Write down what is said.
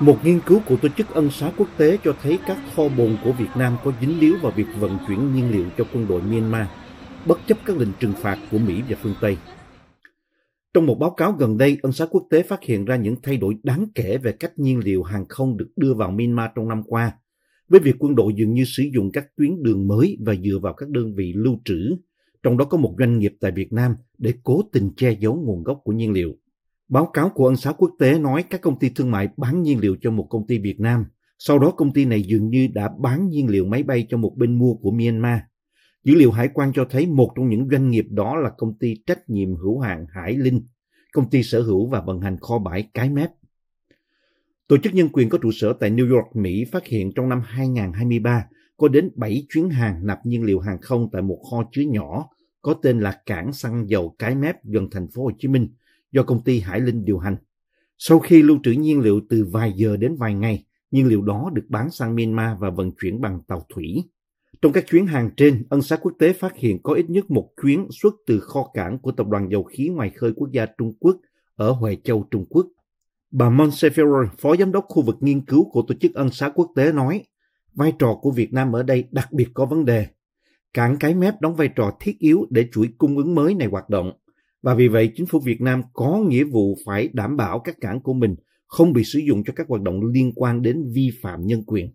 Một nghiên cứu của Tổ chức Ân xá Quốc tế cho thấy các kho bồn của Việt Nam có dính líu vào việc vận chuyển nhiên liệu cho quân đội Myanmar, bất chấp các lệnh trừng phạt của Mỹ và phương Tây. Trong một báo cáo gần đây, Ân xá Quốc tế phát hiện ra những thay đổi đáng kể về cách nhiên liệu hàng không được đưa vào Myanmar trong năm qua, với việc quân đội dường như sử dụng các tuyến đường mới và dựa vào các đơn vị lưu trữ, trong đó có một doanh nghiệp tại Việt Nam để cố tình che giấu nguồn gốc của nhiên liệu. Báo cáo của ân xá quốc tế nói các công ty thương mại bán nhiên liệu cho một công ty Việt Nam. Sau đó công ty này dường như đã bán nhiên liệu máy bay cho một bên mua của Myanmar. Dữ liệu hải quan cho thấy một trong những doanh nghiệp đó là công ty trách nhiệm hữu hạn Hải Linh, công ty sở hữu và vận hành kho bãi Cái Mép. Tổ chức nhân quyền có trụ sở tại New York, Mỹ phát hiện trong năm 2023 có đến 7 chuyến hàng nạp nhiên liệu hàng không tại một kho chứa nhỏ có tên là cảng xăng dầu Cái Mép gần thành phố Hồ Chí Minh do công ty Hải Linh điều hành. Sau khi lưu trữ nhiên liệu từ vài giờ đến vài ngày, nhiên liệu đó được bán sang Myanmar và vận chuyển bằng tàu thủy. Trong các chuyến hàng trên, ân xá quốc tế phát hiện có ít nhất một chuyến xuất từ kho cảng của Tập đoàn Dầu khí Ngoài khơi Quốc gia Trung Quốc ở Huệ Châu, Trung Quốc. Bà Monsefiore, Phó Giám đốc khu vực nghiên cứu của Tổ chức Ân xá Quốc tế nói, vai trò của Việt Nam ở đây đặc biệt có vấn đề. Cảng Cái Mép đóng vai trò thiết yếu để chuỗi cung ứng mới này hoạt động. Và vì vậy, chính phủ Việt Nam có nghĩa vụ phải đảm bảo các cảng của mình không bị sử dụng cho các hoạt động liên quan đến vi phạm nhân quyền.